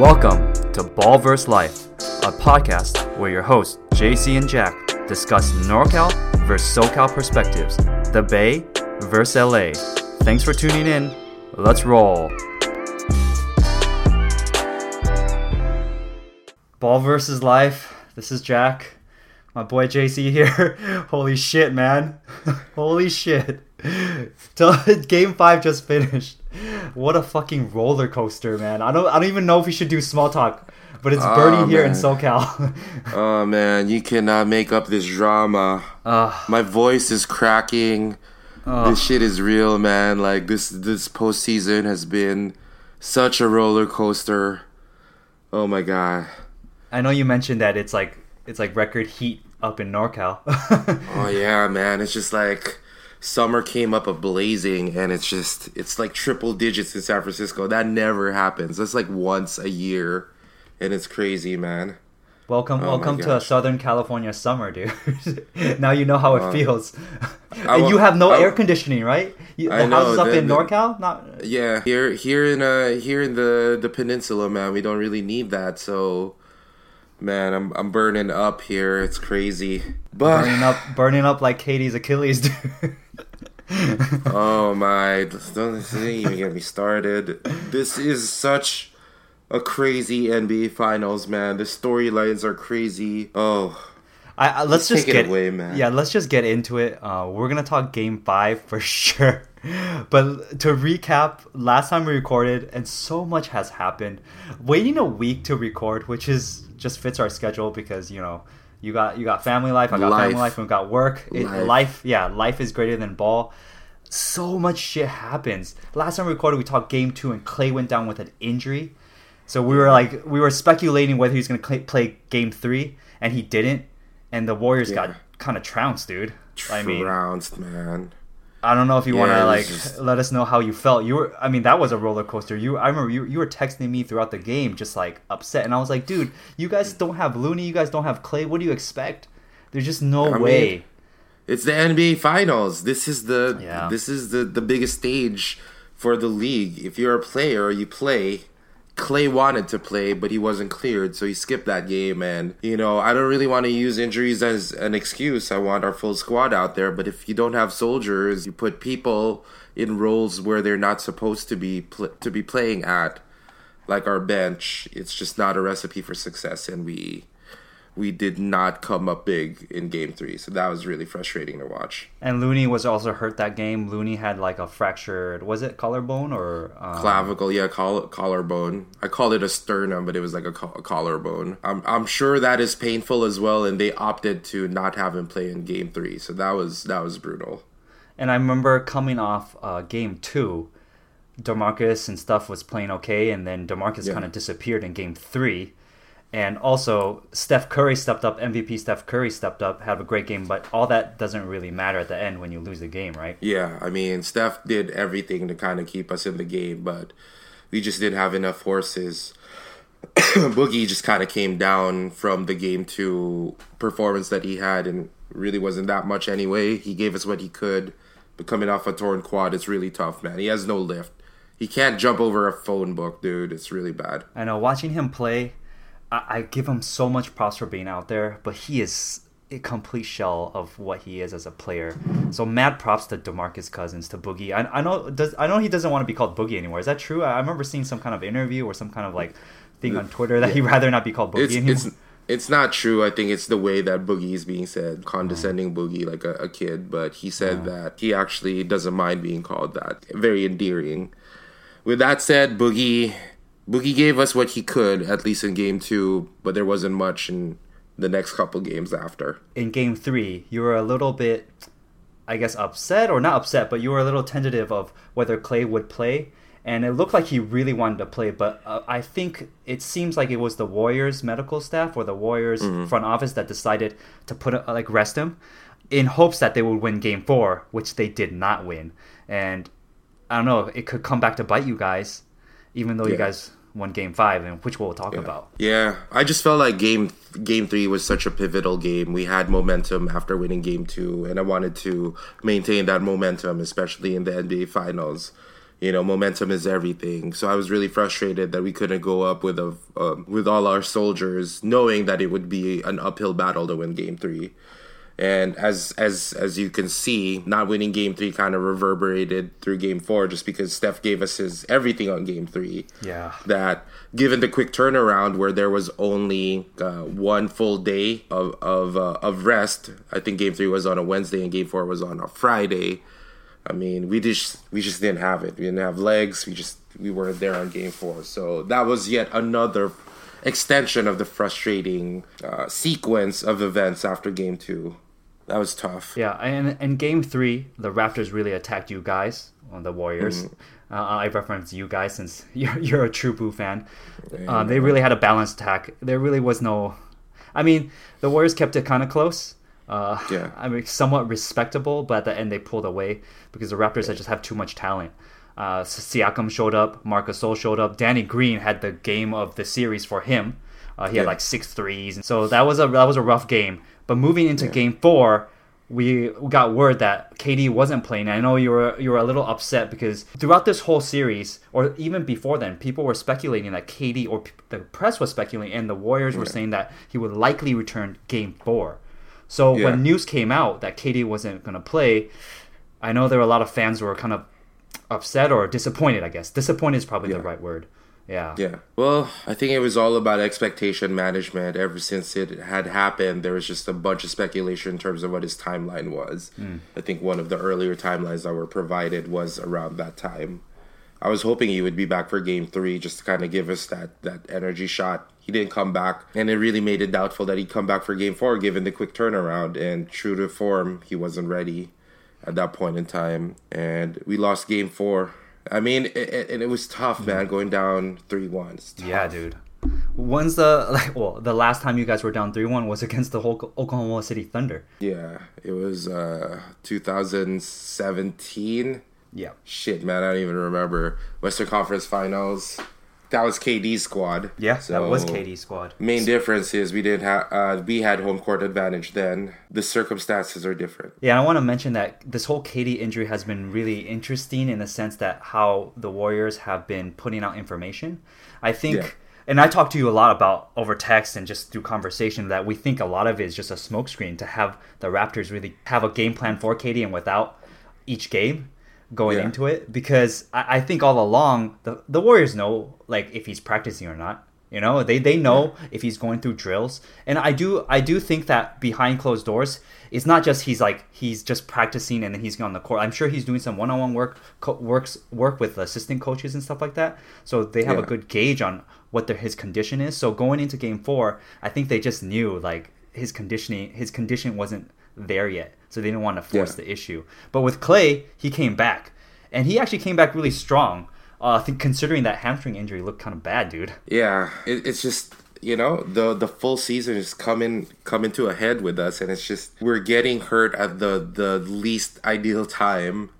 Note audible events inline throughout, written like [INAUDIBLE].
Welcome to Ball Ballverse Life, a podcast where your hosts JC and Jack discuss NorCal versus SoCal perspectives, the Bay versus LA. Thanks for tuning in. Let's roll. Ball versus Life. This is Jack. My boy JC here. [LAUGHS] Holy shit, man. [LAUGHS] Holy shit. [LAUGHS] Game five just finished. What a fucking roller coaster, man. I don't I don't even know if we should do small talk, but it's Oh, ah, burning here in. SoCal. Oh [LAUGHS] man, you cannot make up this drama. Ugh. My voice is cracking. This shit is real, man. Like this this postseason has been such a roller coaster. Oh my god. I know you mentioned that it's like it's like record heat up in NorCal. [LAUGHS] Oh yeah, man. It's just like summer came up a blazing and it's just it's like triple digits in San Francisco. That never happens. That's like once a year. And it's crazy, man. welcome, Oh welcome to a Southern California summer, dude. [LAUGHS] now you know how it feels. And [LAUGHS] you have no I- air conditioning, right? You, I the know, houses up the- in the- NorCal, not. Yeah, here here in uh here in the the peninsula, man, we don't really need that. So, man, I'm I'm burning up here. It's crazy. But burning up burning up like KD's Achilles dude. [LAUGHS] oh my, don't even get me started. This is such a crazy NBA Finals, man. The storylines are crazy. Oh, I, I, let's Take just it get away, man. Yeah, let's just get into it. Uh, we're gonna talk Game Five [LAUGHS] for sure. But to recap, last time we recorded, and so much has happened. Waiting a week to record, which is just fits our schedule because you know you got you got family life, I got family Life. life, and we got work. It, Life. life, yeah, life is greater than ball. So much shit happens. Last time we recorded, we talked Game Two, and Clay went down with an injury. So we were like, we were speculating whether he was going to play game three, and he didn't. And the Warriors got kind of trounced, dude. I mean, trounced, man. I don't know if you want to like just- let us know how you felt. You were, I mean, that was a roller coaster. You, I remember you, you were texting me throughout the game, just like upset, and I was like, dude, you guys mm. don't have Looney, you guys don't have Clay. What do you expect? There's just no I mean, way. It's the NBA Finals. This is the Yeah. this is the the biggest stage for the league. If you're a player, you play. Clay wanted to play, but he wasn't cleared, so he skipped that game. And you know, I don't really want to use injuries as an excuse. I want our full squad out there. But if you don't have soldiers, you put people in roles where they're not supposed to be pl- to be playing at, like our bench. It's just not a recipe for success, and we we did not come up big in game three. So that was really frustrating to watch. And Looney was also hurt that game. Looney had like a fractured, was it collarbone or um, clavicle, yeah, coll- collarbone. I called it a sternum, but it was like a, co- a collarbone. I'm I'm sure that is painful as well, and they opted to not have him play in game three. So that was that was brutal. And I remember coming off uh, game two, Demarcus and stuff was playing okay, and then Demarcus Yeah. kind of disappeared in game three. And also, Steph Curry stepped up. MVP Steph Curry stepped up, had a great game, but all that doesn't really matter at the end when you lose the game, right? Yeah, I mean Steph did everything to kind of keep us in the game, but we just didn't have enough horses. [COUGHS] Boogie just kind of came down from the game two performance that he had, and really wasn't that much anyway. He gave us what he could, but coming off a torn quad, it's really tough, man. He has no lift. He can't jump over a phone book, dude. It's really bad. I know watching him play, I, I give him so much props for being out there, but he is a complete shell of what he is as a player. So mad props to Demarcus Cousins to Boogie. I, I know does I know he doesn't want to be called Boogie anymore. Is that true? I, I remember seeing some kind of interview or some kind of like thing on Twitter that he'd rather not be called Boogie It's anymore. it's it's not true. I think it's the way that Boogie is being said, condescending mm. Boogie like a, a kid. But he said that he actually doesn't mind being called that. Very endearing. With that said, Boogie Boogie gave us what he could, at least in game two, but there wasn't much in the next couple games after. in game three, you were a little bit, I guess, upset or not upset, but you were a little tentative of whether Clay would play. And it looked like he really wanted to play, but uh, I think it seems like it was the Warriors medical staff or the Warriors front office that decided to put uh, like rest him, in hopes that they would win Game Four, which they did not win. And I don't know, it could come back to bite you guys, even though you guys won Game Five, and which we'll talk about. Yeah, I just felt like game game three was such a pivotal game. We had momentum after winning game two, and I wanted to maintain that momentum, especially in the NBA Finals. You know, momentum is everything. So I was really frustrated that we couldn't go up with a um, with all our soldiers, knowing that it would be an uphill battle to win Game Three. And as as as you can see, not winning game three kind of reverberated through game four just because Steph gave us his everything on game three. Yeah. That given the quick turnaround where there was only uh, one full day of of uh, of rest, I think game three was on a Wednesday and game four was on a Friday. I mean, we just we just didn't have it. We didn't have legs. We just we weren't there on game four. So that was yet another extension of the frustrating uh, sequence of events after game two. That was tough. Yeah, and in game three, the Raptors really attacked you guys, on the Warriors. Mm-hmm. Uh, I reference you guys since [LAUGHS] you're, you're a true Boo fan. Um, they really had a balanced attack. There really was no. I mean, the Warriors kept it kind of close. Uh, Yeah. [LAUGHS] I mean, somewhat respectable, but at the end they pulled away because the Raptors had just have too much talent. Uh, Siakam showed up, Marc Gasol showed up, Danny Green had the game of the series for him. Uh, he had like six threes, and so that was a that was a rough game. But moving into game four, we got word that KD wasn't playing. I know you were you were a little upset because throughout this whole series, or even before then, people were speculating that KD or the press was speculating, and the Warriors were saying that he would likely return Game Four. So Yeah. when news came out that KD wasn't going to play, I know there were a lot of fans who were kind of upset or disappointed. I guess disappointed is probably the right word. Yeah. Yeah. Well, I think it was all about expectation management. Ever since it had happened, there was just a bunch of speculation in terms of what his timeline was. Hmm. I think one of the earlier timelines that were provided was around that time. I was hoping he would be back for game three just to kind of give us that, that energy shot. He didn't come back, and it really made it doubtful that he'd come back for game four given the quick turnaround. And true to form, he wasn't ready at that point in time. And we lost game four. I mean, it, it, and it was tough, man, going down 3 1. Yeah, dude. When's the [LAUGHS] like? Well, the last time you guys were down three one was against the whole Oklahoma City Thunder. Yeah, it was uh 2017. Yeah. Shit, man, I don't even remember. Western Conference Finals. That was KD's squad. Yeah, that was So, KD's squad. Main difference is we didn't have uh, we had home court advantage then. The circumstances are different. Yeah, I want to mention that this whole KD injury has been really interesting in the sense that how the Warriors have been putting out information. I think, Yeah. and I talked to you a lot about over text and just through conversation that we think a lot of it is just a smokescreen to have the Raptors really have a game plan for KD and without each game going Yeah. into it because I, I think all along the the Warriors know like if he's practicing or not. You know, they they know if he's going through drills, and I do I do think that behind closed doors, it's not just he's like he's just practicing and then he's on the court. I'm sure he's doing some one on one work co- works work with assistant coaches and stuff like that. So they have a good gauge on what their, his condition is. So going into game four, I think they just knew like his conditioning his condition wasn't there yet, so they didn't want to force Yeah. the issue. But with Clay, he came back, and he actually came back really strong. Uh, I think considering that hamstring injury looked kind of bad, dude. Yeah, it, it's just you know the the full season is coming coming to a head with us, and it's just we're getting hurt at the the least ideal time.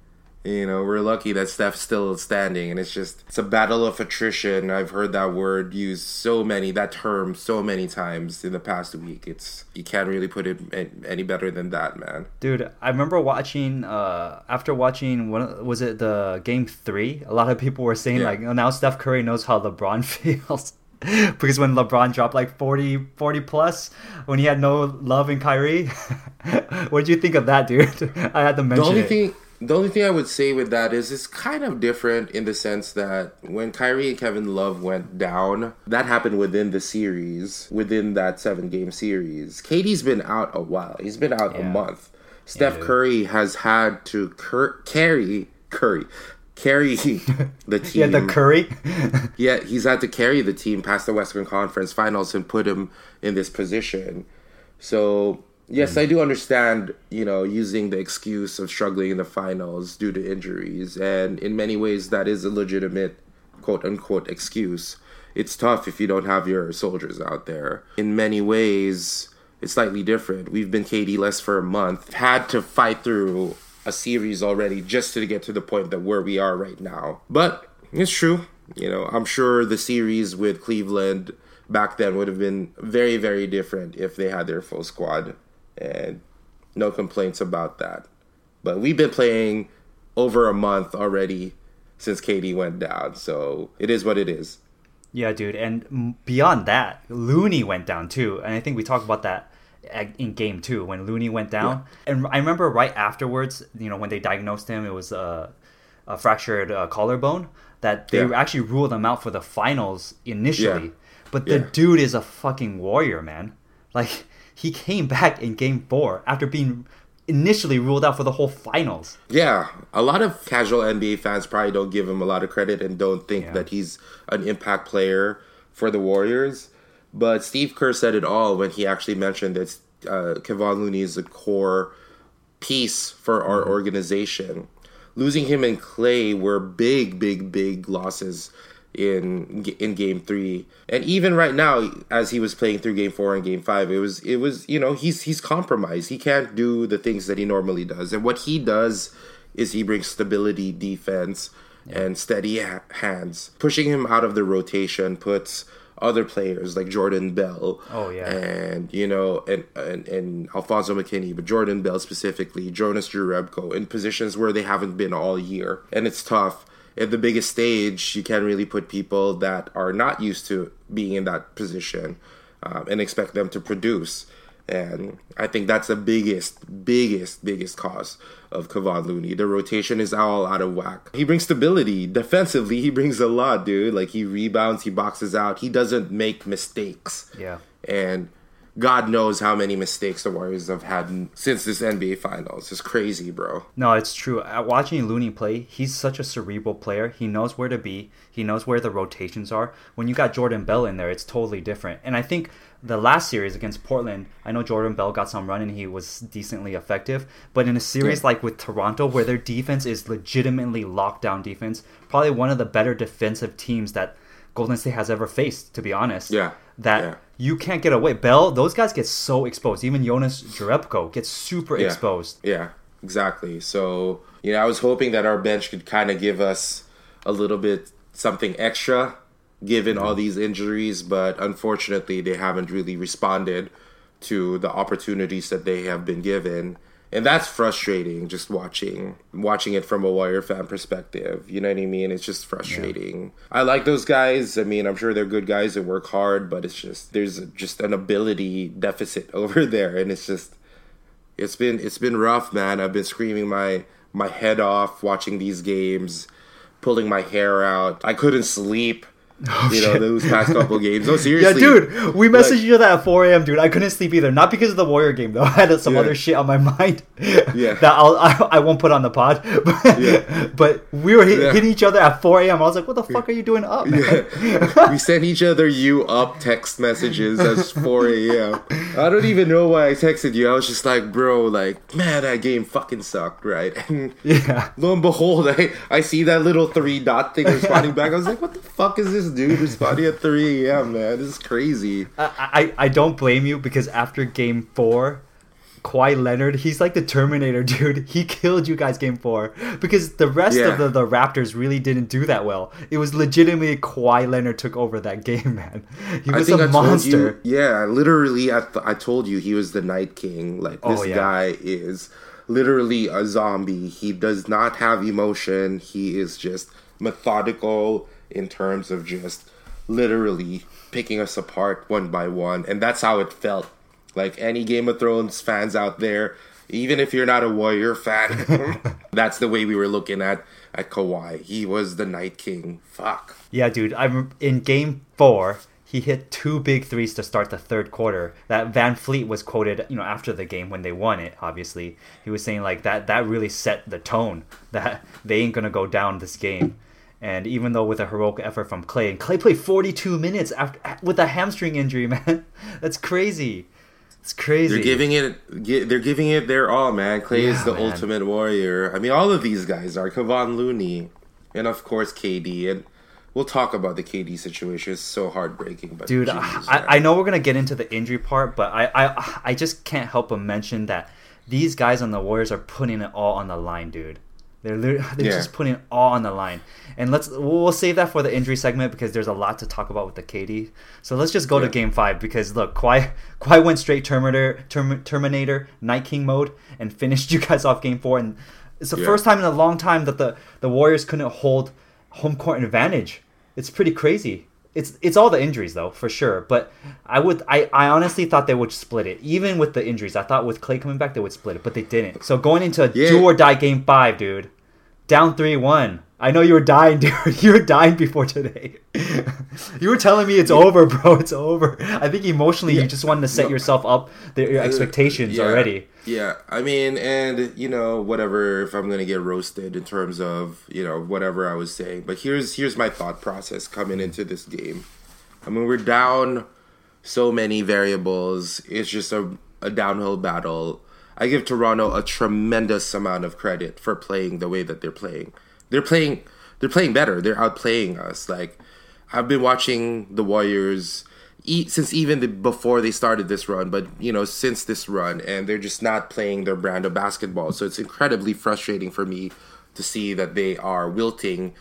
You know, we're lucky that Steph's still standing, and it's just it's a battle of attrition. I've heard that word used so many that term so many times in the past week. It's you can't really put it any better than that, man. Dude, I remember watching uh, after watching what was it the game three? A lot of people were saying Yeah. like, oh, now Steph Curry knows how LeBron [LAUGHS] feels. because when LeBron dropped like 40, 40 plus, when he had no love in Kyrie, [LAUGHS] what did you think of that, dude? [LAUGHS] I had to The mention only it. thing the only thing I would say with that is it's kind of different in the sense that when Kyrie and Kevin Love went down, that happened within the series, within that seven game series. KD's been out a while. He's been out a month. Steph dude. Curry has had to cur- carry Curry carry [LAUGHS] [LAUGHS] the team. Yeah, the Curry. [LAUGHS] Yeah, he's had to carry the team past the Western Conference Finals and put him in this position. So yes, mm. I do understand, you know, using the excuse of struggling in the finals due to injuries, and in many ways that is a legitimate quote unquote excuse. It's tough if you don't have your soldiers out there. In many ways, it's slightly different. We've been KD less for a month, had to fight through a series already just to get to the point that where we are right now. But it's true. You know, I'm sure the series with Cleveland back then would have been very, very different if they had their full squad. And no complaints about that. But we've been playing over a month already since KD went down. So it is what it is. Yeah, dude. And beyond that, Looney went down too. And I think we talked about that in game two when Looney went down. Yeah. And I remember right afterwards, you know, when they diagnosed him, it was a, a fractured uh, collarbone that they yeah. actually ruled him out for the finals initially. Yeah. But the dude is a fucking warrior, man. Like, he came back in game four after being initially ruled out for the whole finals. Yeah, a lot of casual NBA fans probably don't give him a lot of credit and don't think yeah. that he's an impact player for the Warriors. But Steve Kerr said it all when he actually mentioned that uh, Kevon Looney is a core piece for our mm-hmm. organization. Losing him and Clay were big, big, big losses in in game three and even right now as he was playing through game four and game five it was it was you know he's he's compromised he can't do the things that he normally does and what he does is he brings stability defense yeah. and steady ha- hands pushing him out of the rotation puts other players like Jordan Bell. Oh yeah. And you know, and and, and Alfonzo McKinnie, but Jordan Bell specifically, Jonas Jerebko in positions where they haven't been all year. And it's tough at the biggest stage, you can't really put people that are not used to being in that position um, and expect them to produce. And I think that's the biggest, biggest, biggest cause of Kevon Looney. The rotation is all out of whack. He brings stability. Defensively, he brings a lot, dude. Like he rebounds, he boxes out. He doesn't make mistakes. Yeah. And God knows how many mistakes the Warriors have had since this NBA Finals. It's crazy, bro. No, it's true. Uh, watching Looney play, he's such a cerebral player. He knows where to be. He knows where the rotations are. When you got Jordan Bell in there, it's totally different. And I think the last series against Portland, I know Jordan Bell got some run and he was decently effective. But in a series yeah. like with Toronto, where their defense is legitimately lockdown defense, probably one of the better defensive teams that Golden State has ever faced, to be honest. Yeah. That yeah. you can't get away. Bell, those guys get so exposed. Even Jonas Jerebko gets super yeah. exposed. Yeah, exactly. So, you know, I was hoping that our bench could kind of give us a little bit something extra given all mm-hmm. these injuries, but unfortunately, they haven't really responded to the opportunities that they have been given and that's frustrating just watching watching it from a Warrior fan perspective. You know what I mean? It's just frustrating. Yeah. I like those guys. I mean, I'm sure they're good guys that work hard, but it's just there's just an ability deficit [LAUGHS] over there, and it's just it's been it's been rough, man. I've been screaming my my head off watching these games, pulling my hair out. I couldn't sleep Oh, you know, those past couple [LAUGHS] games. No, seriously. Yeah, dude, we messaged like, each other at 4 a.m., dude. I couldn't sleep either. Not because of the Warrior game, though. [LAUGHS] I had some yeah. other shit on my mind [LAUGHS] yeah. that I'll, I, I won't put on the pod. But, yeah. but we were hit, yeah. hitting each other at 4 a.m. I was like, what the fuck are you doing up, Yeah. we sent each other you up text messages at 4 a.m. I don't even know why I texted you. I was just like, bro, like, man, that game fucking sucked, right? And yeah. lo and behold, I, I see that little three dot thing responding back. I was like, what the fuck is this dude responding at 3 a.m., man. This is crazy. I, I, I don't blame you because after game four, Kawhi Leonard, he's like the Terminator, [LAUGHS] dude. He killed you guys game four because the rest yeah. of the, the Raptors really didn't do that well. It was legitimately Kawhi Leonard took over that [LAUGHS] game, man. He was a monster. You, yeah, literally, I, th- I told you he was the Night King. Like, this oh, yeah. guy is literally a zombie. He does not have emotion. He is just methodical in terms of just literally picking us apart one by one. And that's how it felt. Like any Game of Thrones fans out there, even if you're not a Warrior fan, [LAUGHS] that's the way we were looking at at Kawhi. He was the Night King. Fuck. Yeah, dude. I'm in Game Four. He hit two big threes to start the third quarter. That VanVleet was quoted, you know, after the game when they won it. Obviously, he was saying like that. That really set the tone that they ain't gonna go down this game. And even though with a heroic effort from Clay, and Clay played 42 minutes after with a hamstring injury, [LAUGHS] man, that's crazy. It's crazy. They're giving it. They're giving it their all, man. Clay yeah, is the man. ultimate warrior. I mean, all of these guys are Kevon Looney, and of course KD. And we'll talk about the KD situation. It's so heartbreaking. But dude, Jesus, I, I know we're gonna get into the injury part, but I, I I just can't help but mention that these guys on the Warriors are putting it all on the line, dude. They're [LAUGHS] they're yeah. just putting all on the line. And let's we'll save that for the injury segment because there's a lot to talk about with the KD. So let's just go yeah. to Game Five because look, Kawhi [LAUGHS] Kawhi went straight Terminator term, Terminator Night King mode and [LAUGHS] finished you guys off Game Four. And it's the yeah. first time in a long time that the the Warriors couldn't hold home court advantage. It's pretty crazy. It's it's all the injuries though, for sure. But I would I, I honestly thought they would split it. Even with the injuries. I thought with Clay coming back they would split it, but they didn't. So going into a Yeah. do or die game five, dude. Down three one. I know you were dying, dude. [LAUGHS] You were dying before today. [LAUGHS] you were telling me it's over, bro. [LAUGHS] It's over. I think emotionally you just wanted to set No. yourself up the, your uh, expectations Yeah. already. Yeah, I mean, and you know, whatever. If I'm gonna get roasted in terms of you know whatever I was saying, but here's here's my thought process coming into this game. I mean, we're down so many variables. It's just a a downhill battle. I give Toronto a tremendous amount of credit for playing the way that they're playing. They're playing. They're playing better. They're outplaying us. Like I've been watching the Warriors e- since even the, before they started this run, but you know since this run, and they're just not playing their brand of basketball. So it's incredibly frustrating for me to see that they are wilting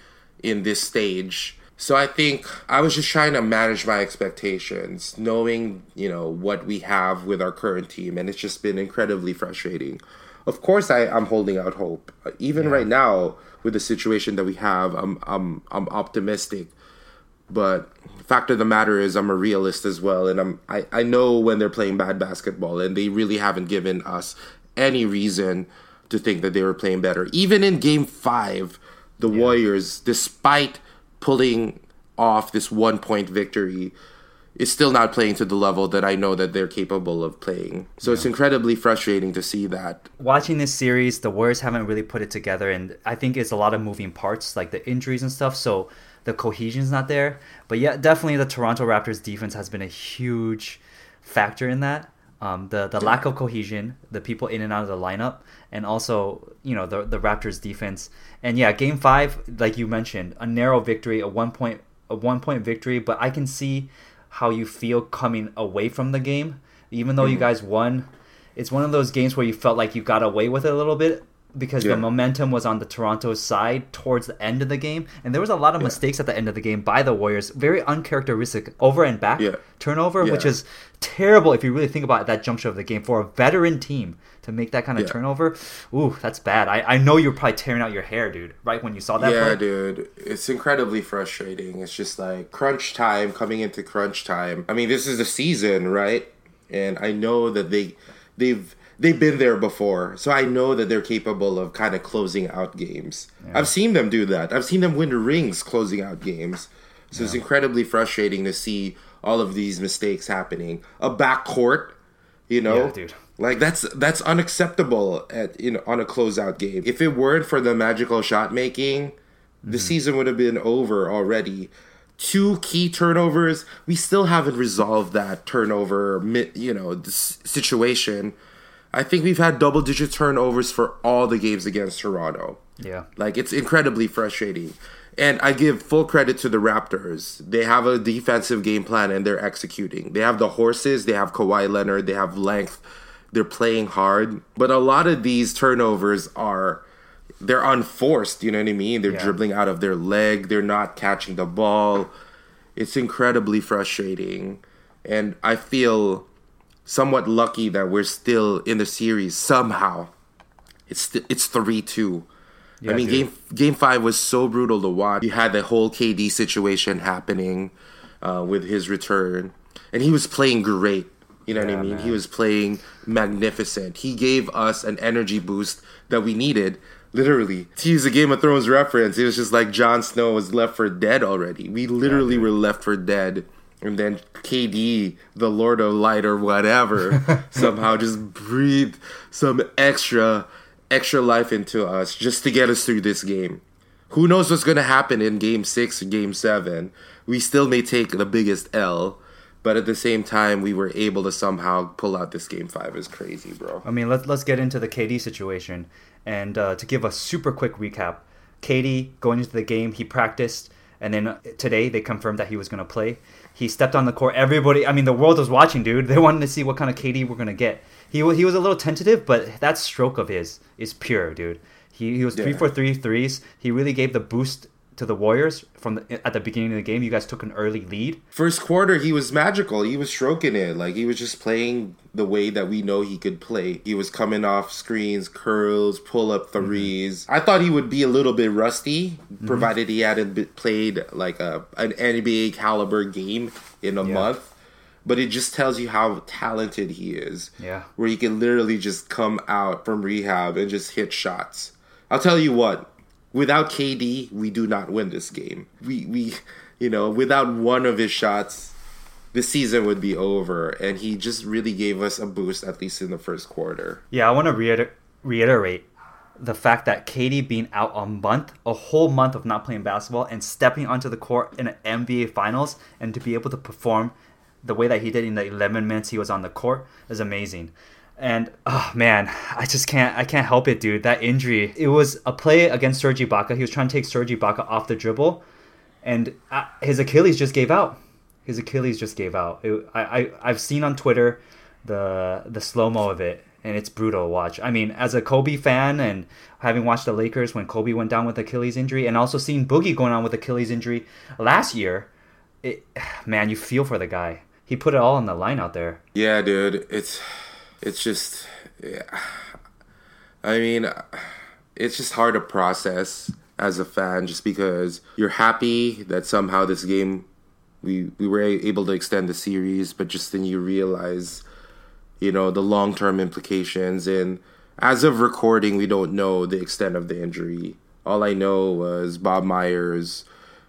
in this stage. So I think I was just trying to manage my expectations, knowing you know what we have with our current team, and it's just been incredibly frustrating. Of course, I, I'm holding out hope. Even right now, with the situation that we have, I'm I'm I'm optimistic. But fact of the matter is i'm a realist as well and i'm I, I know when they're playing bad basketball and they really haven't given us any reason to think that they were playing better. Even in game five the warriors despite pulling off this one point victory is still not playing to the level that i know that they're capable of playing so it's incredibly frustrating to see that watching this series, the Warriors haven't really put it together, and I think it's a lot of moving parts, like the injuries and stuff. So the cohesion's not there. But yeah, definitely the Toronto Raptors defense has been a huge factor in that. Um, the the lack of cohesion, the people in and out of the lineup, and also you know the the Raptors defense. And yeah, Game Five, like you mentioned, a narrow victory, a one point a one point victory. But I can see how you feel coming away from the game, even though you mm-hmm. guys won it's one of those games where you felt like you got away with it a little bit because Yeah. the momentum was on the Toronto side towards the end of the game, and there was a lot of mistakes at the end of the game by the Warriors, very uncharacteristic over and back Yeah. turnover, which is terrible if you really think about that juncture of the game for a veteran team to make that kind of Yeah. turnover. Ooh, that's bad. I, I know you're probably tearing out your hair, dude, right when you saw that. yeah, play. dude, it's incredibly frustrating. It's just like crunch time, coming into crunch time. I mean, this is the season, right? And I know that they they've they've been there before, so I know that they're capable of kind of closing out games. I've seen them do that. I've seen them win rings closing out games. So it's incredibly frustrating to see all of these mistakes happening. A backcourt, you know, Yeah, dude. like that's that's unacceptable at you know on a closeout game. If it weren't for the magical shot making, the mm-hmm. season would have been over already. Two key turnovers. We still haven't resolved that turnover, you know, this situation. I think we've had double digit turnovers for all the games against Toronto. Yeah. Like it's incredibly frustrating. And I give full credit to the Raptors. They have a defensive game plan and they're executing. They have the horses, they have Kawhi Leonard, they have length. They're playing hard. But a lot of these turnovers are they're unforced, you know what I mean? They're Yeah. dribbling out of their leg, they're not catching the ball. It's incredibly frustrating. And I feel somewhat lucky that we're still in the series somehow. It's st- it's 3-2. Yeah, I mean, dude. game game five was so brutal to watch. You had the whole KD situation happening uh, with his return, and he was playing great. You know what I mean? He was playing magnificent. He gave us an energy boost that we needed. Literally, to use a Game of Thrones reference, it was just like Jon Snow was left for dead already. We literally were left for dead. And then KD, the Lord of Light or whatever, [LAUGHS] somehow just breathed some extra, extra life into us just to get us through this game. Who knows what's going to happen in game six or game seven? We still may take the biggest L, but at the same time, we were able to somehow pull out this game five. Is crazy, bro. I mean, let's let's get into the KD situation. And uh, to give a super quick recap, KD going into the game, he practiced, and then today they confirmed that he was going to play. He stepped on the court. Everybody, I mean, the world was watching, dude. They wanted to see what kind of KD we're going to get. He was he was a little tentative, but that stroke of his is pure, dude. He he was three Yeah. for three threes. He really gave the boost to the Warriors from the, at the beginning of the game. You guys took an early lead. First quarter, he was magical. He was stroking it. Like he was just playing the way that we know he could play. He was coming off screens, curls, pull up 3s mm-hmm. I thought he would be a little bit rusty, mm-hmm. provided he hadn't played like a an NBA caliber game in a yeah. month but it just tells you how talented he is. Yeah. Where he can literally just come out from rehab and just hit shots. I'll tell you what, without KD, we do not win this game. We we you know, without one of his shots, the season would be over and he just really gave us a boost at least in the first quarter. Yeah, I want to reiter- reiterate the fact that KD being out a month, a whole month of not playing basketball and stepping onto the court in an NBA finals and to be able to perform the way that he did in the 11 minutes he was on the court is amazing. And oh man, I just can't I can't help it, dude. That injury. It was a play against Serge Ibaka. He was trying to take Serge Ibaka off the dribble, and uh, his Achilles just gave out. His Achilles just gave out. It, I, I I've seen on Twitter the the slow mo of it, and it's brutal to watch. I mean, as a Kobe fan and having watched the Lakers when Kobe went down with Achilles injury, and also seeing Boogie going on with Achilles injury last year, it [SIGHS] man, you feel for the guy he put it all on the line out there. Yeah, dude. It's it's just yeah. I mean, it's just hard to process as a fan just because you're happy that somehow this game we we were able to extend the series, but just then you realize you know the long-term implications and as of recording we don't know the extent of the injury. All I know was Bob Myers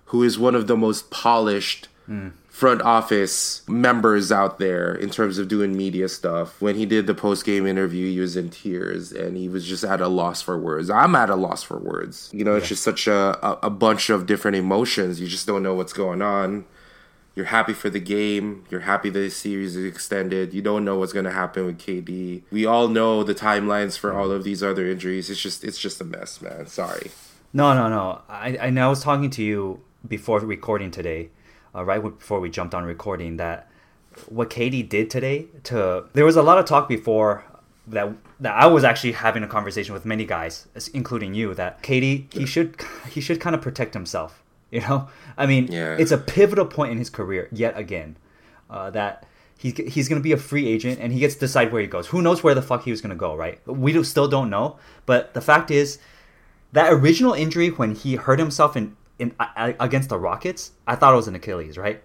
who is one of the most polished mm front office members out there in terms of doing media stuff. When he did the post game interview, he was in tears and he was just at a loss for words. I'm at a loss for words. You know, yeah. it's just such a, a, a bunch of different emotions. You just don't know what's going on. You're happy for the game. You're happy the series is extended. You don't know what's going to happen with KD. We all know the timelines for all of these other injuries. It's just it's just a mess, man. Sorry. No, no, no. I I know I was talking to you before recording today uh, right before we jumped on recording that what KD did today to there was a lot of talk before that that I was actually having a conversation with many guys, including you, that KD he should [LAUGHS] he should kind of protect himself. You know, I mean, yeah. it's a pivotal point in his career yet again. Uh, that he's he's gonna be a free agent and he gets to decide where he goes. Who knows where the fuck he was gonna go, right? We do, still don't know. But the fact is, that original injury when he hurt himself in in against the Rockets, I thought it was an Achilles, right?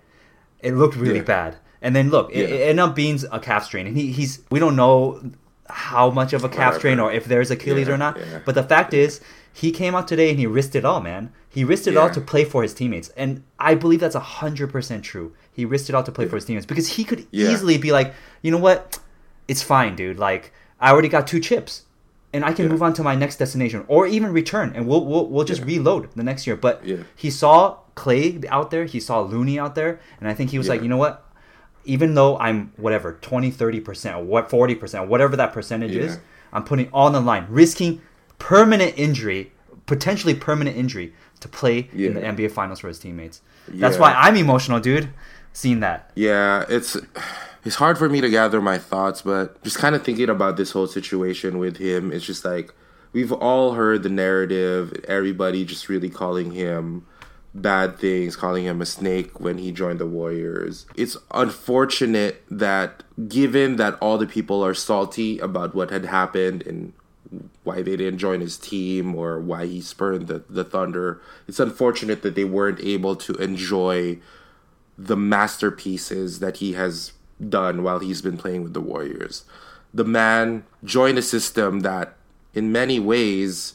It looked really yeah. bad. And then look, yeah. it, it, ended up being a calf strain, and he, he's we don't know how much of a calf Whatever. strain or if there's Achilles yeah, or not. But the fact is, he came out today and he risked it all, man. He risked it all to play for his teammates, and I believe that's hundred percent true. He risked it all to play for his teammates because he could easily be like, you know what, it's fine, dude. Like I already got two chips and I can yeah. move on to my next destination or even return and we'll we'll, we'll just yeah. reload the next year. But yeah. he saw Clay out there, he saw Looney out there, and I think he was like, you know what? Even though I'm whatever 20, 30%, or what 40%, whatever that percentage is, I'm putting all on the line, risking permanent injury, potentially permanent injury to play in the NBA finals for his teammates. That's why I'm emotional, dude, seeing that. Yeah, it's it's hard for me to gather my thoughts, but just kind of thinking about this whole situation with him, it's just like we've all heard the narrative, everybody just really calling him bad things, calling him a snake when he joined the Warriors. It's unfortunate that given that all the people are salty about what had happened and why they didn't join his team or why he spurned the, the Thunder, it's unfortunate that they weren't able to enjoy the masterpieces that he has done while he's been playing with the Warriors. The man joined a system that, in many ways,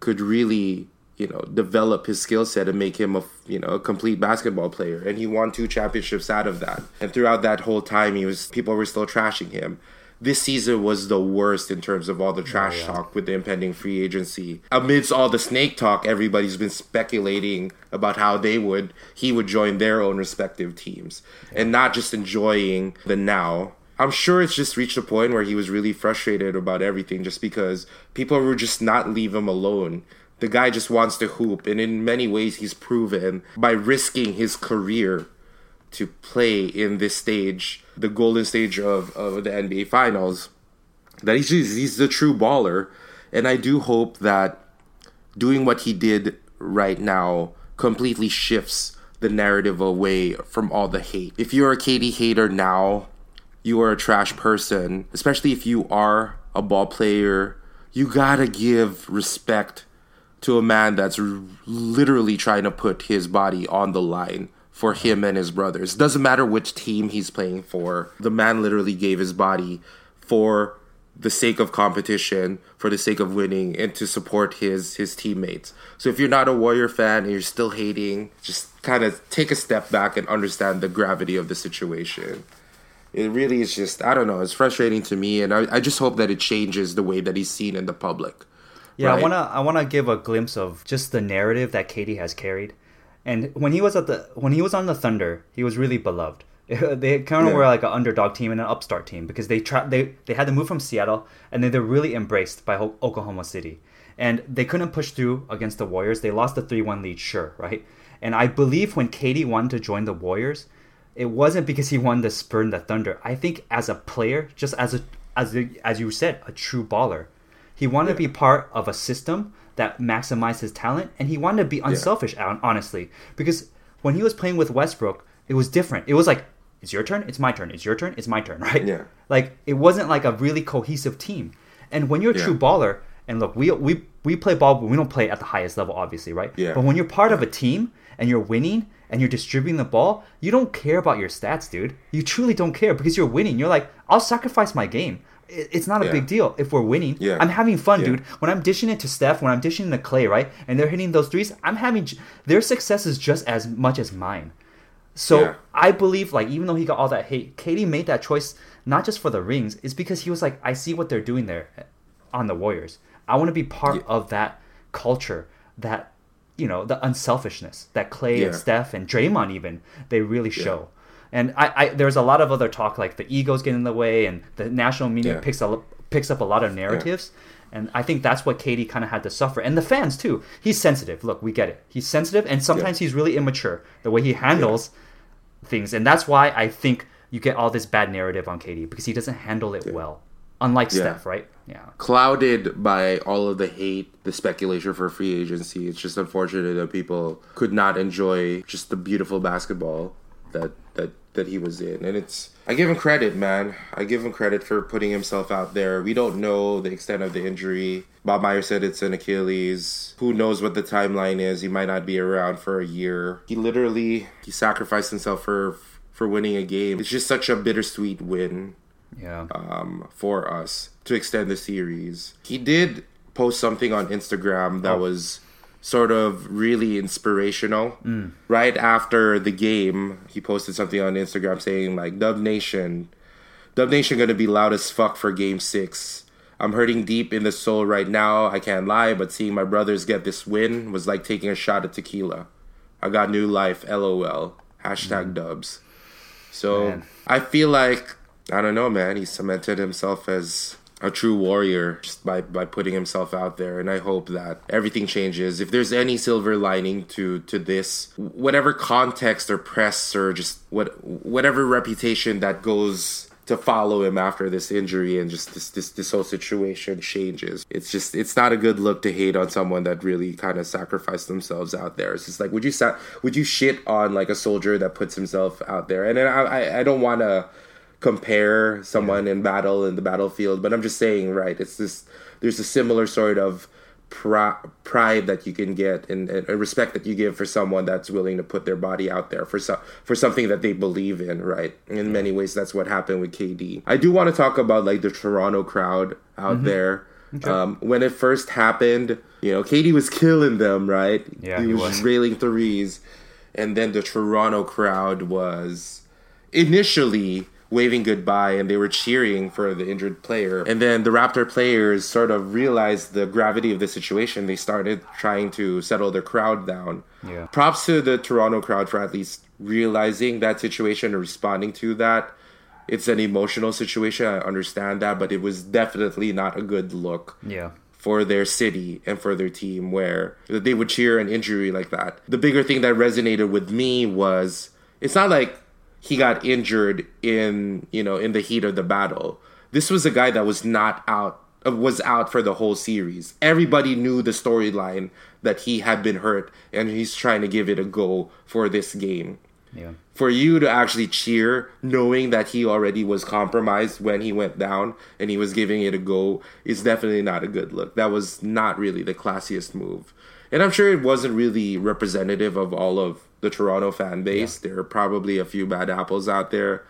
could really, you know, develop his skill set and make him a, you know, a complete basketball player. And he won two championships out of that. And throughout that whole time, he was people were still trashing him this season was the worst in terms of all the oh, trash oh, yeah. talk with the impending free agency. Amidst all the snake talk, everybody's been speculating about how they would he would join their own respective teams yeah. and not just enjoying the now. I'm sure it's just reached a point where he was really frustrated about everything just because people were just not leave him alone. The guy just wants to hoop and in many ways he's proven by risking his career to play in this stage, the golden stage of, of the NBA Finals, that he's he's the true baller, and I do hope that doing what he did right now completely shifts the narrative away from all the hate. If you're a KD hater now, you are a trash person, especially if you are a ball player. You gotta give respect to a man that's r- literally trying to put his body on the line for him and his brothers. Doesn't matter which team he's playing for. The man literally gave his body for the sake of competition, for the sake of winning, and to support his his teammates. So if you're not a Warrior fan and you're still hating, just kind of take a step back and understand the gravity of the situation. It really is just I don't know. It's frustrating to me, and I, I just hope that it changes the way that he's seen in the public. Yeah, I wanna I wanna give a glimpse of just the narrative that KD has carried. And when he was at the when he was on the Thunder, he was really beloved. [LAUGHS] they kind of Yeah. were like an underdog team and an upstart team because they tra- they they had to move from Seattle and then they're really embraced by Ho- Oklahoma City. And they couldn't push through against the Warriors. They lost the 3-1 lead, sure, right? And I believe when KD wanted to join the Warriors, it wasn't because he wanted to spurn the Thunder. I think as a player, just as a as a, as you said, a true baller, he wanted to be part of a system that maximized his talent, and he wanted to be unselfish. hon- Honestly, because when he was playing with Westbrook, it was different. It was like it's your turn, it's my turn, it's your turn, it's my turn, [LAUGHS] right? Yeah. Like it wasn't like a really cohesive team. And when you're a Yeah. true baller, and look, we we we play ball, but we don't play at the highest level, obviously, right? Yeah. But when you're part of a team and you're winning and you're distributing the ball, you don't care about your stats, dude. You truly don't care because you're winning. You're like, I'll sacrifice my game. It- It's not a Yeah. big deal if we're winning. Yeah. I'm having fun, Yeah. dude. When I'm dishing it to Steph, when I'm dishing it to Clay, right, and they're hitting those threes, I'm having their success is just as much as mine. So Yeah. I believe, like, even though he got all that hate, KD made that choice not just for the rings. It's because he was like, I see what they're doing there eh, on the Warriors. I want to be part of that culture, that you know, the unselfishness that Clay and Steph and Draymond even they really show. And I, I there's a lot of other talk like the egos get in the way, and the national media Yeah. picks up picks up a lot of narratives. And I think that's what KD kind of had to suffer, and the fans too. He's sensitive. Look, we get it. He's sensitive, and sometimes he's really immature the way he handles things, and that's why I think you get all this bad narrative on KD because he doesn't handle it well. Unlike Yeah. Steph, right? Yeah. clouded by all of the hate, the speculation for free agency. It's just unfortunate that people could not enjoy just the beautiful basketball that that he was in. And it's I give him credit, man. I give him credit for putting himself out there. We don't know the extent of the injury. Bob Meyer said it's an Achilles. Who knows what the timeline is? He might not be around for a year. He literally he sacrificed himself for for winning a game. It's just such a bittersweet win Yeah. um, for us to extend the series. He did post something on Instagram that was sort of really inspirational. Mm. Right after the game, he posted something on Instagram saying like Dub Nation, Dub Nation gonna be loud as fuck for game six. I'm hurting deep in the soul right now. I can't lie, but seeing my brothers get this win was like taking a shot at tequila. I got new life, lol. Hashtag mm. dubs. So Man. I feel like I don't know, man. He cemented himself as a true warrior just by by putting himself out there, and I hope that everything changes. If there's any silver lining to to this, whatever context or press or just what whatever reputation that goes to follow him after this injury and just this this this whole situation changes. It's just it's not a good look to hate on someone that really kind of sacrificed themselves out there. It's just like would you sa- would you shit on like a soldier that puts himself out there? And then I I, I don't want to compare someone in battle in the battlefield, but I'm just saying right. It's this there's a similar sort of pri- pride that you can get and, and respect that you give for someone that's willing to put their body out there for so, for something that they believe in right? In many ways that's what happened with KD I do want to talk about like the Toronto crowd out there. Um, when it first happened you know KD was killing them right? Yeah, he, he was, was. railing threes and then the Toronto crowd was initially waving goodbye and they were cheering for the injured player. And then the Raptor players sort of realized the gravity of the situation. They started trying to settle their crowd down. Yeah. Props to the Toronto crowd for at least realizing that situation and responding to that. It's an emotional situation. I understand that, but it was definitely not a good look Yeah. for their city and for their team where they would cheer an injury like that. The bigger thing that resonated with me was it's not like he got injured in, you know, in the heat of the battle. This was a guy that was not out uh, was out for the whole series. Everybody knew the storyline that he had been hurt and he's trying to give it a go for this game. Yeah. For you to actually cheer knowing that he already was compromised when he went down and he was giving it a go is definitely not a good look. That was not really the classiest move. And I'm sure it wasn't really representative of all of the Toronto fan base. Yeah. There are probably a few bad apples out there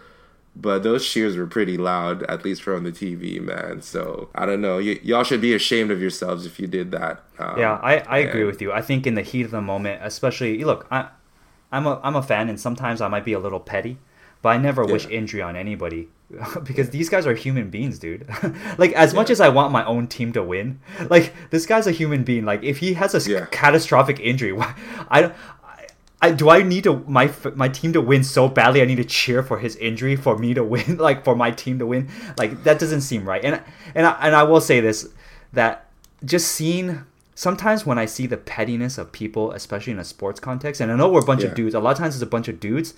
but those cheers were pretty loud, at least from the TV, man. So I don't know. Y- y'all should be ashamed of yourselves if you did that. Um, yeah, I, I agree with you. I think in the heat of the moment, especially look, I I'm a I'm a fan, and sometimes I might be a little petty, but I never yeah. wish injury on anybody [LAUGHS] because these guys are human beings, dude. [LAUGHS] like as yeah. much as I want my own team to win, like this guy's a human being. Like if he has a catastrophic injury, [LAUGHS] I I do I need to my my team to win so badly. I need to cheer for his injury for me to win, [LAUGHS] like for my team to win. Like that doesn't seem right. And and I, and I will say this that just seeing sometimes when I see the pettiness of people, especially in a sports context, and I know we're a bunch yeah. of dudes. A lot of times it's a bunch of dudes.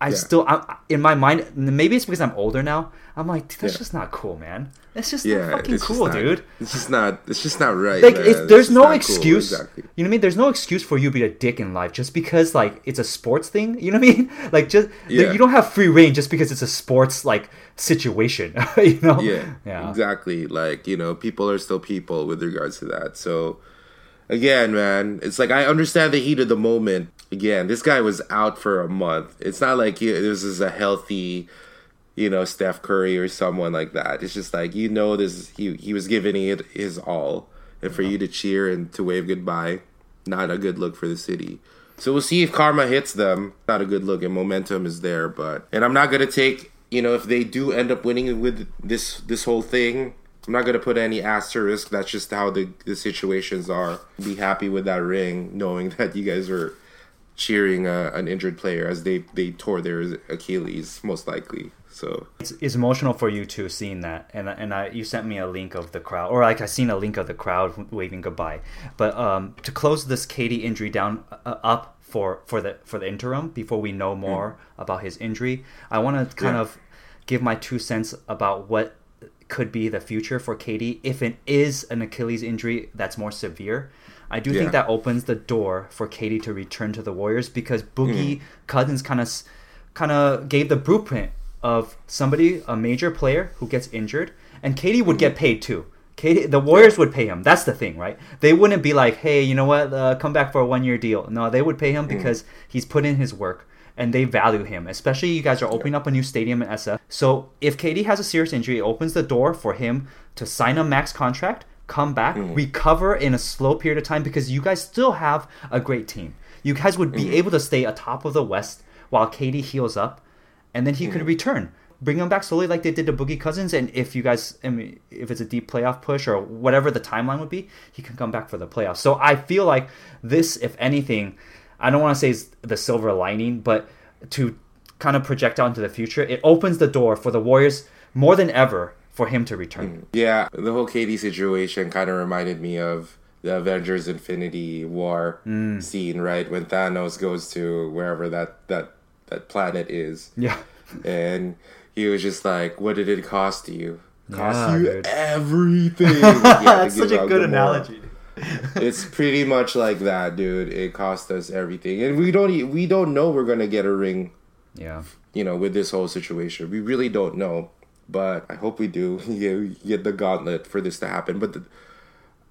I yeah. still, I'm, in my mind, maybe it's because I'm older now. I'm like, that's yeah. just not cool, man. It's just yeah, not fucking cool, not, dude. It's just not. It's just not right. Like, there's no excuse. Cool, exactly. You know what I mean? There's no excuse for you to be a dick in life just because like it's a sports thing. You know what I mean? [LAUGHS] Like, just you don't have free reign just because it's a sports like situation. [LAUGHS] you know? Yeah. Yeah. Exactly. Like you know, people are still people with regards to that. So again, man, it's like I understand the heat of the moment. Again, this guy was out for a month. It's not like this is a healthy, you know, Steph Curry or someone like that. It's just like you know, this he he was giving it his all, and for you to cheer and to wave goodbye, not a good look for the city. So we'll see if karma hits them. Not a good look, and momentum is there. But and I'm not gonna take you know if they do end up winning with this this whole thing I'm not gonna put any asterisk. That's just how the the situations are. Be happy with that ring, knowing [LAUGHS] that you guys are cheering uh, an injured player as they they tore their Achilles, most likely. So it's, it's emotional for you too, seeing that, and and I you sent me a link of the crowd, or like I seen a link of the crowd waving goodbye. But um, to close this KD injury down uh, up for for the for the interim before we know more mm. about his injury, I want to kind yeah. of give my two cents about what could be the future for KD if it is an Achilles injury that's more severe. I do yeah. think that opens the door for KD to return to the Warriors because Boogie mm. Cousins kind of kind of gave the blueprint of somebody a major player who gets injured and KD would mm. get paid too. KD, the Warriors would pay him. That's the thing, right? They wouldn't be like, "Hey, you know what? Uh, come back for a one-year deal." No, they would pay him mm. because he's put in his work and they value him. Especially you guys are opening up a new stadium in SF. So if KD has a serious injury, it opens the door for him to sign a max contract, come back, mm. recover in a slow period of time because you guys still have a great team. You guys would be mm. able to stay atop of the West while KD heals up, and then he mm. could return. Bring him back slowly like they did to Boogie Cousins, and if you guys, I mean, if it's a deep playoff push or whatever the timeline would be, he can come back for the playoffs. So I feel like this, if anything, I don't want to say is the silver lining, but to kind of project out into the future, it opens the door for the Warriors more than ever for him to return. Mm. Yeah, the whole KD situation kind of reminded me of the Avengers Infinity War mm. scene, right? When Thanos goes to wherever that that that planet is. Yeah. and he was just like, "What did it cost you? Cost yeah, you dude. everything." [LAUGHS] That's such a good analogy it's pretty much like that, dude. It cost us everything, and we don't we don't know we're gonna get a ring. Yeah. You know, with this whole situation, we really don't know. But I hope we do [LAUGHS] get the gauntlet for this to happen. But the,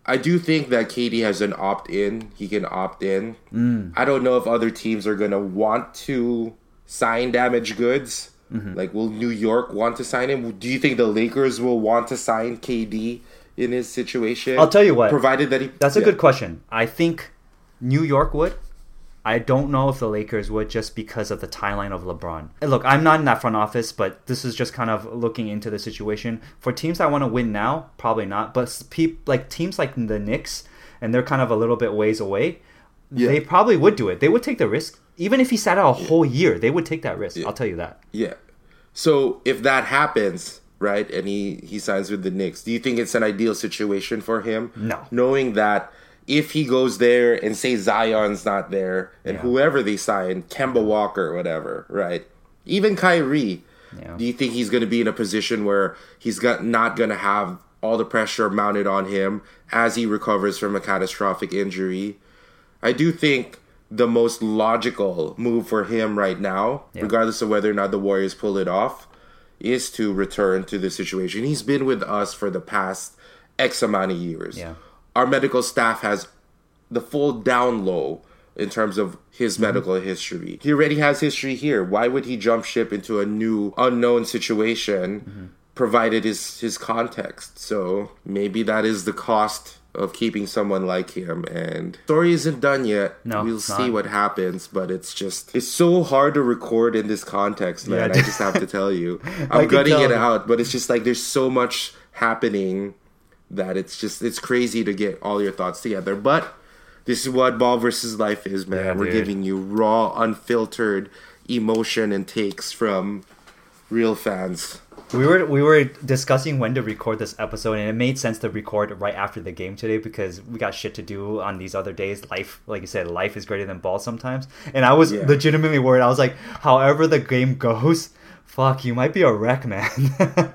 I do think that KD has an opt in. He can opt in. Mm. I don't know if other teams are gonna want to sign damaged goods. Mm-hmm. Like, will New York want to sign him? Do you think the Lakers will want to sign KD? In his situation. I'll tell you what. Provided that he. That's a yeah. good question. I think New York would. I don't know if the Lakers would just because of the timeline of LeBron. And look, I'm not in that front office, but this is just kind of looking into the situation. For teams that want to win now, probably not. But pe- like teams like the Knicks, and they're kind of a little bit ways away, yeah. they probably would do it. They would take the risk. Even if he sat out a yeah. whole year, they would take that risk. I'll tell you that. Yeah. So if that happens, right? And he he signs with the Knicks. Do you think it's an ideal situation for him? No. Knowing that if he goes there and say Zion's not there and yeah. whoever they sign, Kemba Walker, whatever, right? Even Kyrie, yeah. do you think he's going to be in a position where he's got not going to have all the pressure mounted on him as he recovers from a catastrophic injury. I do think the most logical move for him right now, Yeah. regardless of whether or not the Warriors pull it off, is to return to the situation. He's been with us for the past X amount of years. Yeah. Our medical staff has the full down low in terms of his mm-hmm. medical history. He already has history here. Why would he jump ship into a new unknown situation mm-hmm. provided his his context? So maybe that is the cost of keeping someone like him and story isn't done yet. No, we'll see what happens, but it's just it's so hard to record in this context, man. Yeah. I just have to tell you. [LAUGHS] I'm gutting it out, but it's just like there's so much happening that it's just it's crazy to get all your thoughts together. But this is what ball versus life is, man. Yeah, We're dude. giving you raw, unfiltered emotion and takes from real fans. We were we were discussing when to record this episode, and it made sense to record right after the game today because we got shit to do on these other days. Life, like you said, life is greater than ball sometimes. And I was Yeah. legitimately worried. I was like, however the game goes, fuck, you might be a wreck, man. [LAUGHS]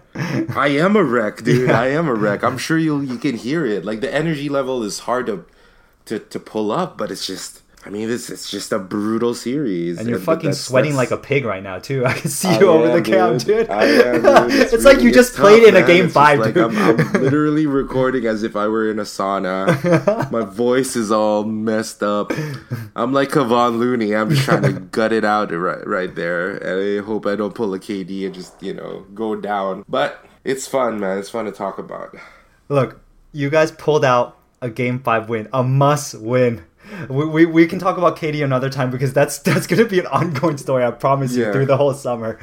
I am a wreck, dude. Yeah. I am a wreck. I'm sure you you can hear it. Like the energy level is hard to to, to pull up, but it's just I mean this it's just a brutal series. and you're but fucking that's- sweating that's- like a pig right now too. [LAUGHS] I can see I you over the am, cam, dude. I am, dude. [LAUGHS] it's, like really- you just it's played tough, in a game It's five, like. I'm, I'm [LAUGHS] literally recording as if I were in a sauna. My voice is all messed up. I'm like Kevon Looney. I'm just trying to gut it out right right there, and I hope I don't pull a KD and just you know go down. But it's fun, man. It's fun to talk about. Look, you guys pulled out a game five win, a must win. We, we, we can talk about KD another time because that's [LAUGHS] that's gonna be an ongoing story. I promise you through the whole summer.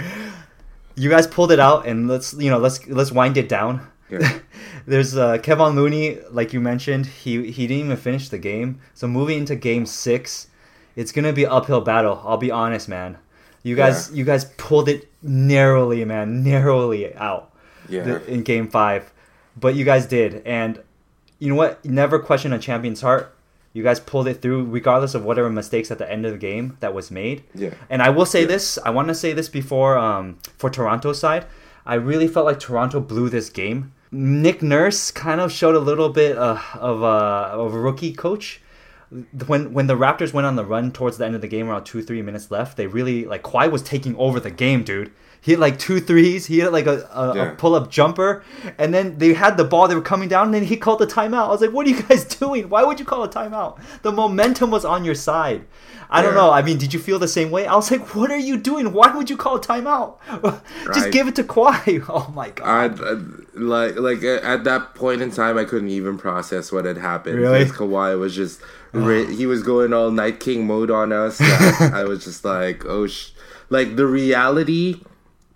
You guys pulled it out, and let's you know let's let's wind it down. Yeah. [LAUGHS] There's uh, Kevon Looney, like you mentioned, he he didn't even finish the game. So moving into game six, it's gonna be uphill battle. I'll be honest, man. You guys you guys pulled it narrowly, man, narrowly out Yeah. the- in game five. But you guys did. And you know what? Never question a champion's heart. You guys pulled it through regardless of whatever mistakes at the end of the game that was made. Yeah. And I will say Yeah. this, I want to say this before um, for Toronto's side. I really felt like Toronto blew this game. Nick Nurse kind of showed a little bit uh, of, a, of a rookie coach. When when the Raptors went on the run towards the end of the game, around two three minutes left, they really like Kawhi was taking over the game, dude. He had like two threes. He had like a, a, Yeah. a pull up jumper, and then they had the ball. They were coming down, and then he called the timeout. I was like, "What are you [LAUGHS] guys doing? Why would you call a timeout? The momentum was on your side." I don't know. I mean, did you feel the same way? I was like, "What are you doing? Why would you call a timeout? [LAUGHS] Just Right. give it to Kawhi." [LAUGHS] Oh my god! I- like like uh, at that point in time, I couldn't even process what had happened. Really? Kawhi was just [SIGHS] he was going all Night King mode on us. I was just like, oh, sh-. like the reality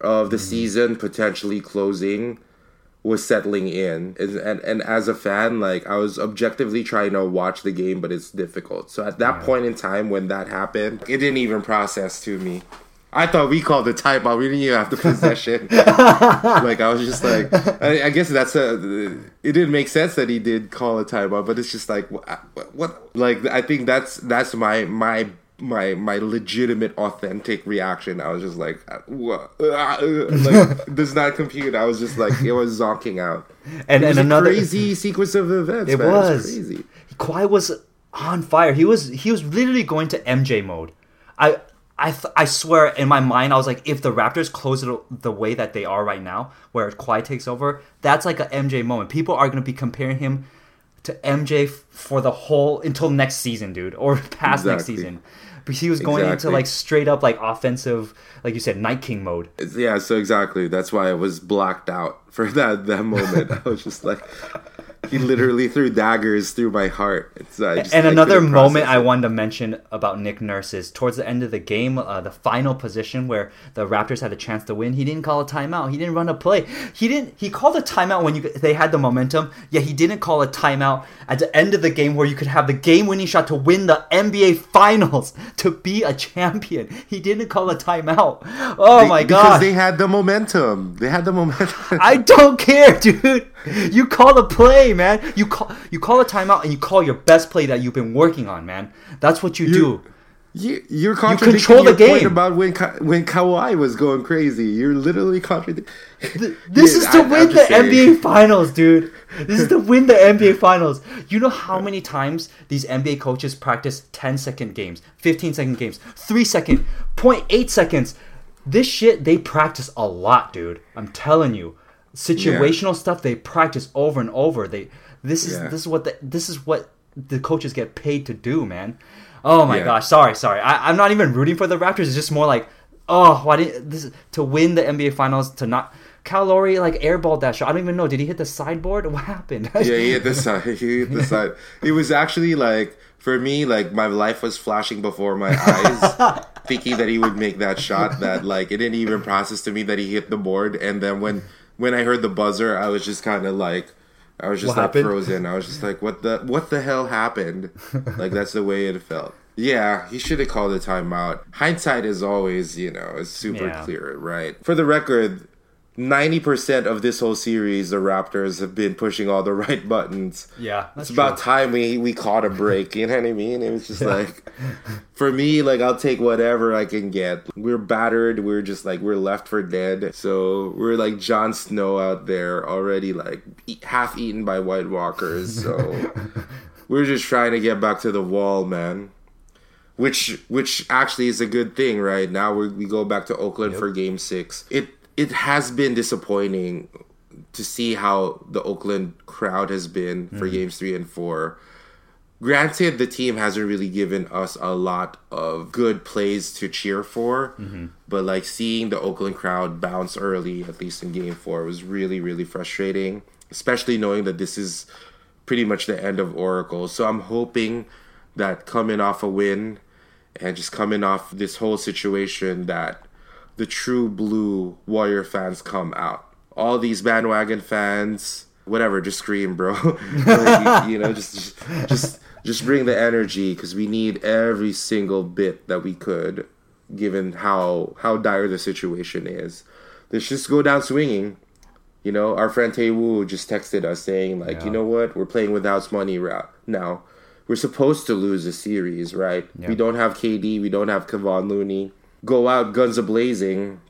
of the Mm-hmm. season potentially closing was settling in, and, and and as a fan, like I was objectively trying to watch the game, but it's difficult. So at that point in time when that happened, it didn't even process to me. I thought we called the timeout. We didn't even have the [LAUGHS] possession. like I was just like, I, I guess that's a. It didn't make sense that he did call a timeout, but it's just like what, what? Like I think that's that's my my my my legitimate authentic reaction. I was just like, uh, what? like [LAUGHS] does not compute. I was just like, it was zonking out. And It was and a another crazy sequence of events. It man. was. crazy. Kawhi was on fire. He was he was literally going to MJ mode. I I th- I swear in my mind I was like, if the Raptors close it the way that they are right now, where Kawhi takes over, that's like a MJ moment. People are going to be comparing him to MJ f- for the whole until next season, dude, or [LAUGHS] past next season. Because he was going into like straight up like offensive, like you said, Night King mode. Yeah, so exactly. That's why I was blacked out for [LAUGHS] that that moment. I was just like, he literally threw daggers through my heart. It's, I just, and I another moment I wanted to mention about Nick Nurse is towards the end of the game, uh, the final position where the Raptors had a chance to win. He didn't call a timeout. He didn't run a play. He didn't. He called a timeout when you they had the momentum. Yeah, he didn't call a timeout at the end of the game where you could have the game-winning shot to win the NBA Finals to be a champion. He didn't call a timeout. Oh They- my god! Because they had the momentum. They had the momentum. I don't care, dude. You call the play, man. You call you call a timeout and you call your best play that you've been working on, man. That's what you, You- do. You, you're contradicting control the your point game. about when Ka- when Kawhi was going crazy. You're literally contradicting. This is to win the NBA Finals, dude. This is to [LAUGHS] win the NBA Finals. You know how many times these NBA coaches practice 10 second games, 15 second games, 3 second, 0.8 seconds. This shit they practice a lot, dude. I'm telling you. Situational stuff they practice over and over. They this is Yeah. this is what the, this is what the coaches get paid to do, man. Oh my Yeah. gosh, sorry, sorry. I, I'm not even rooting for the Raptors. It's just more like, oh, why did this to win the NBA Finals to not Kyle Lowry like airballed that shot. I don't even know. Did he hit the sideboard? [LAUGHS] What happened? Yeah, he hit the side. He hit the [LAUGHS] side. It was actually like for me, like my life was flashing before my eyes, thinking that he would make that shot. That like it didn't even process to me that he hit the board. And then when when I heard the buzzer, I was just kind of like. I was just What like happened? frozen. I was just like, "What the what the hell happened?" [LAUGHS] like that's the way it felt. Yeah, he should have called a timeout. Hindsight is always, you know, is super Yeah. clear, right? For the record, ninety percent of this whole series, the Raptors have been pushing all the [LAUGHS] right buttons. yeah, It's about true. time we we caught a break. You know what I mean? It was just [LAUGHS] like, for me, like I'll take whatever I can get. We're battered. We're just like we're left for dead. So we're like Jon Snow out there already, like half eaten by White Walkers. So [LAUGHS] we're just trying to get back to the wall, man. Which which actually is a good thing, right? Now we we go back to Oakland for Game Six. It it has been disappointing to see how the Oakland crowd has been for mm-hmm. games three and four. Granted, the team hasn't really given us a lot of good plays to cheer for, mm-hmm. but like seeing the Oakland crowd bounce early, at least in game four, was really, really frustrating, especially knowing that this is pretty much the end of Oracle. So I'm hoping that coming off a win and just coming off this whole situation that the true blue Warrior fans come out. All these bandwagon fans, whatever, just scream, bro. [LAUGHS] Like, you, you know, just just just, bring the energy because we need every single bit that we could, given how how dire the situation is. Let's just go down swinging. You know, our friend Tae Woo just texted us saying, like, Yeah. you know what, we're playing without money now. We're supposed to lose a series, right? Yeah. We don't have KD, we don't have Kevon Looney. Go out guns a blazing.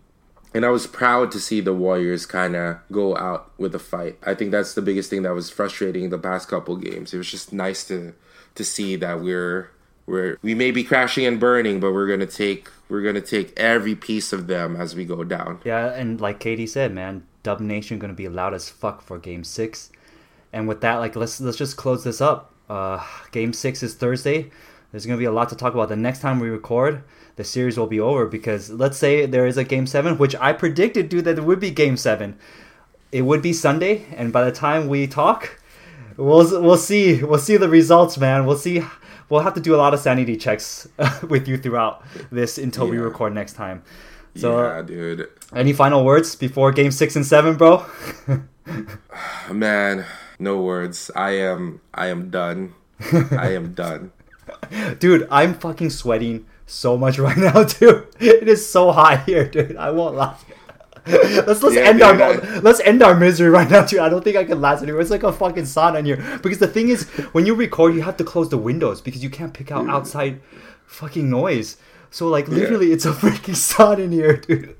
And I was proud to see the Warriors kind of go out with a fight. I think that's the biggest thing that was frustrating the past couple games. It was just nice to to see that we're we're we may be crashing and burning, but we're gonna take we're gonna take every piece of them as we go down. Yeah, and like Katie said, man, Dub Nation gonna be loud as fuck for Game Six. And with that, like let's let's just close this up. Uh, game Six is Thursday. There's gonna be a lot to talk about. The next time we record, the series will be over because let's say there is a Game Seven, which I predicted, dude, that it would be Game Seven. It would be Sunday, and by the time we talk, we'll we'll see we'll see the results, man. We'll see. We'll have to do a lot of sanity checks [LAUGHS] with you throughout this until we record next time. So, yeah, dude. any final words before game six and seven, bro? [LAUGHS] Man, no words. I am I am done. I am [LAUGHS] done. dude, I'm fucking sweating so much [LAUGHS] right now, dude. It is so hot here, dude. I won't lie. [LAUGHS] let's let's Yeah, end dude, our I- let's end our misery right now, dude. I don't think I can last anymore. It's like a fucking sauna in here. Because the thing is, when you record, you have to close the windows because you can't pick out mm. outside fucking noise. So like literally, it's a [LAUGHS] freaking sauna in here, dude.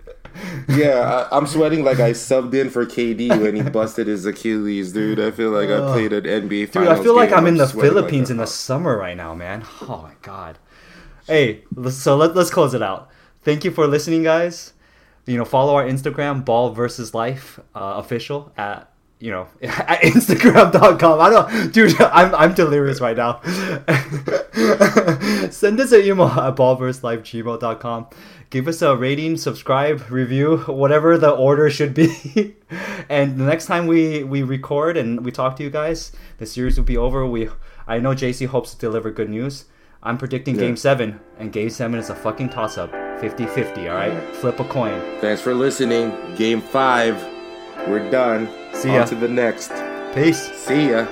Yeah, I, I'm sweating like I subbed in for KD when he busted his Achilles, dude. I feel like I played an NBA Dude, I feel like game. I'm in the sweating like Philippines in the summer right now, man. Oh my god. Hey, so let, let's close it out. Thank you for listening, guys. You know, follow our Instagram, Ball versus Life uh, official at you know [LAUGHS] at Instagram.com. I don't, dude. [LAUGHS] I'm I'm delirious right now. [LAUGHS] Send us an email at ballversuslife@gmail.com. Give us a rating, subscribe, review, whatever the order should be. and the next time we we record and we talk to you guys, the series will be over. We I know JC hopes to deliver good news. I'm predicting Yeah. game 7 and game 7 is a fucking toss up. 50-50, all right? Flip a coin. Thanks for listening. Game five. We're done. See ya. On to the next. Peace. See ya.